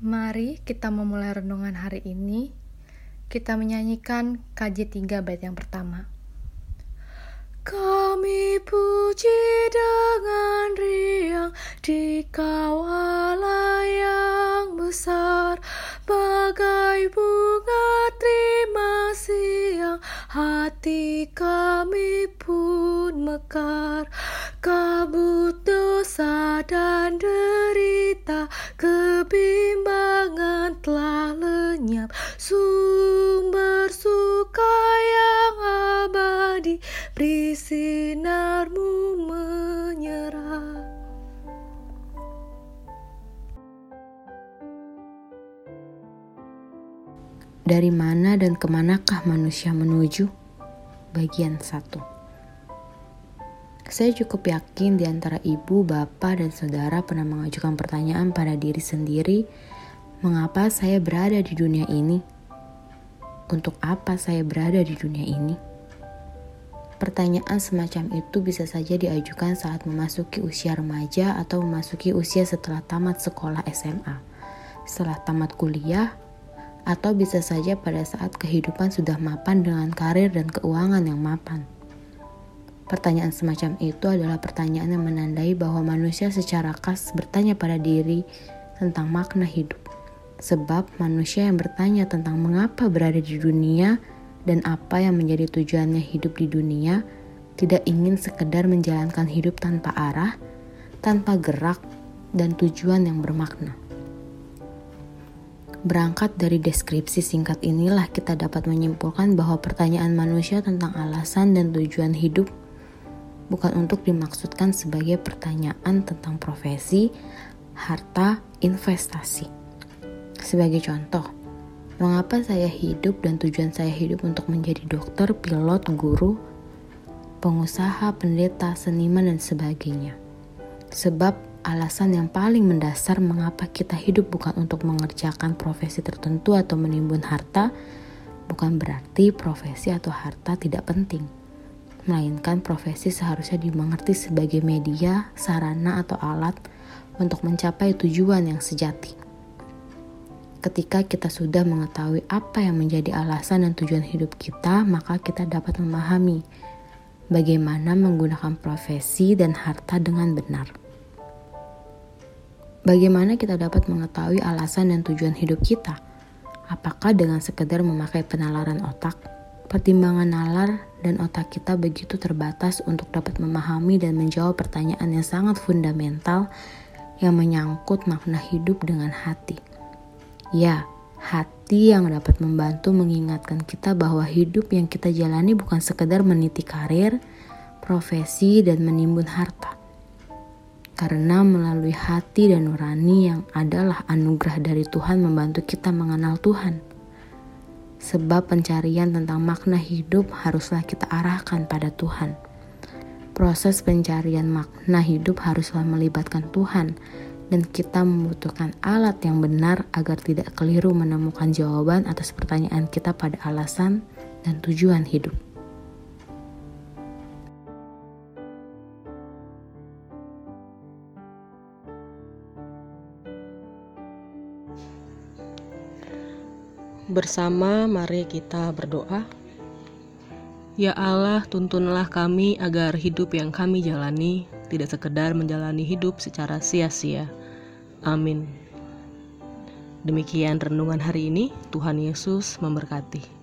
Mari kita memulai renungan hari ini. Kita menyanyikan KJ 3 bait yang pertama. Kami puji dengan riang di kawala yang besar Bagai bunga terima siang hati kami pun mekar Kabut dosa dan derita kebimbangan telah lenyap. Sumber suka yang abadi beri sinarmu menyerah. Dari mana dan ke manakah manusia menuju? Bagian 1 Saya cukup yakin di antara ibu, bapak, dan saudara pernah mengajukan pertanyaan pada diri sendiri, mengapa saya berada di dunia ini? Untuk apa saya berada di dunia ini? Pertanyaan semacam itu bisa saja diajukan saat memasuki usia remaja atau memasuki usia setelah tamat sekolah SMA, setelah tamat kuliah, atau bisa saja pada saat kehidupan sudah mapan dengan karir dan keuangan yang mapan. Pertanyaan semacam itu adalah pertanyaan yang menandai bahwa manusia secara khas bertanya pada diri tentang makna hidup. Sebab manusia yang bertanya tentang mengapa berada di dunia dan apa yang menjadi tujuannya hidup di dunia, tidak ingin sekedar menjalankan hidup tanpa arah, tanpa gerak, dan tujuan yang bermakna. Berangkat dari deskripsi singkat inilah kita dapat menyimpulkan bahwa pertanyaan manusia tentang alasan dan tujuan hidup bukan untuk dimaksudkan sebagai pertanyaan tentang profesi, harta, investasi. Sebagai contoh, Mengapa saya hidup dan tujuan saya hidup untuk menjadi dokter, pilot, guru, pengusaha, pendeta, seniman, dan sebagainya. Sebab alasan yang paling mendasar mengapa kita hidup bukan untuk mengerjakan profesi tertentu atau menimbun harta, bukan berarti profesi atau harta tidak penting. Melainkan profesi seharusnya dimengerti sebagai media, sarana, atau alat untuk mencapai tujuan yang sejati. Ketika kita sudah mengetahui apa yang menjadi alasan dan tujuan hidup kita, maka kita dapat memahami bagaimana menggunakan profesi dan harta dengan benar. Bagaimana kita dapat mengetahui alasan dan tujuan hidup kita? Apakah dengan sekedar memakai penalaran otak? Pertimbangan nalar dan otak kita begitu terbatas untuk dapat memahami dan menjawab pertanyaan yang sangat fundamental yang menyangkut makna hidup dengan hati. Ya, hati yang dapat membantu mengingatkan kita bahwa hidup yang kita jalani bukan sekedar meniti karir, profesi, dan menimbun harta. Karena melalui hati dan nurani yang adalah anugerah dari Tuhan membantu kita mengenal Tuhan. Sebab pencarian tentang makna hidup haruslah kita arahkan pada Tuhan. Proses pencarian makna hidup haruslah melibatkan Tuhan dan kita membutuhkan alat yang benar agar tidak keliru menemukan jawaban atas pertanyaan kita pada alasan dan tujuan hidup. Bersama mari kita berdoa. Ya Allah, tuntunlah kami agar hidup yang kami jalani tidak sekedar menjalani hidup secara sia-sia Amin. Demikian renungan hari ini. Tuhan Yesus memberkati.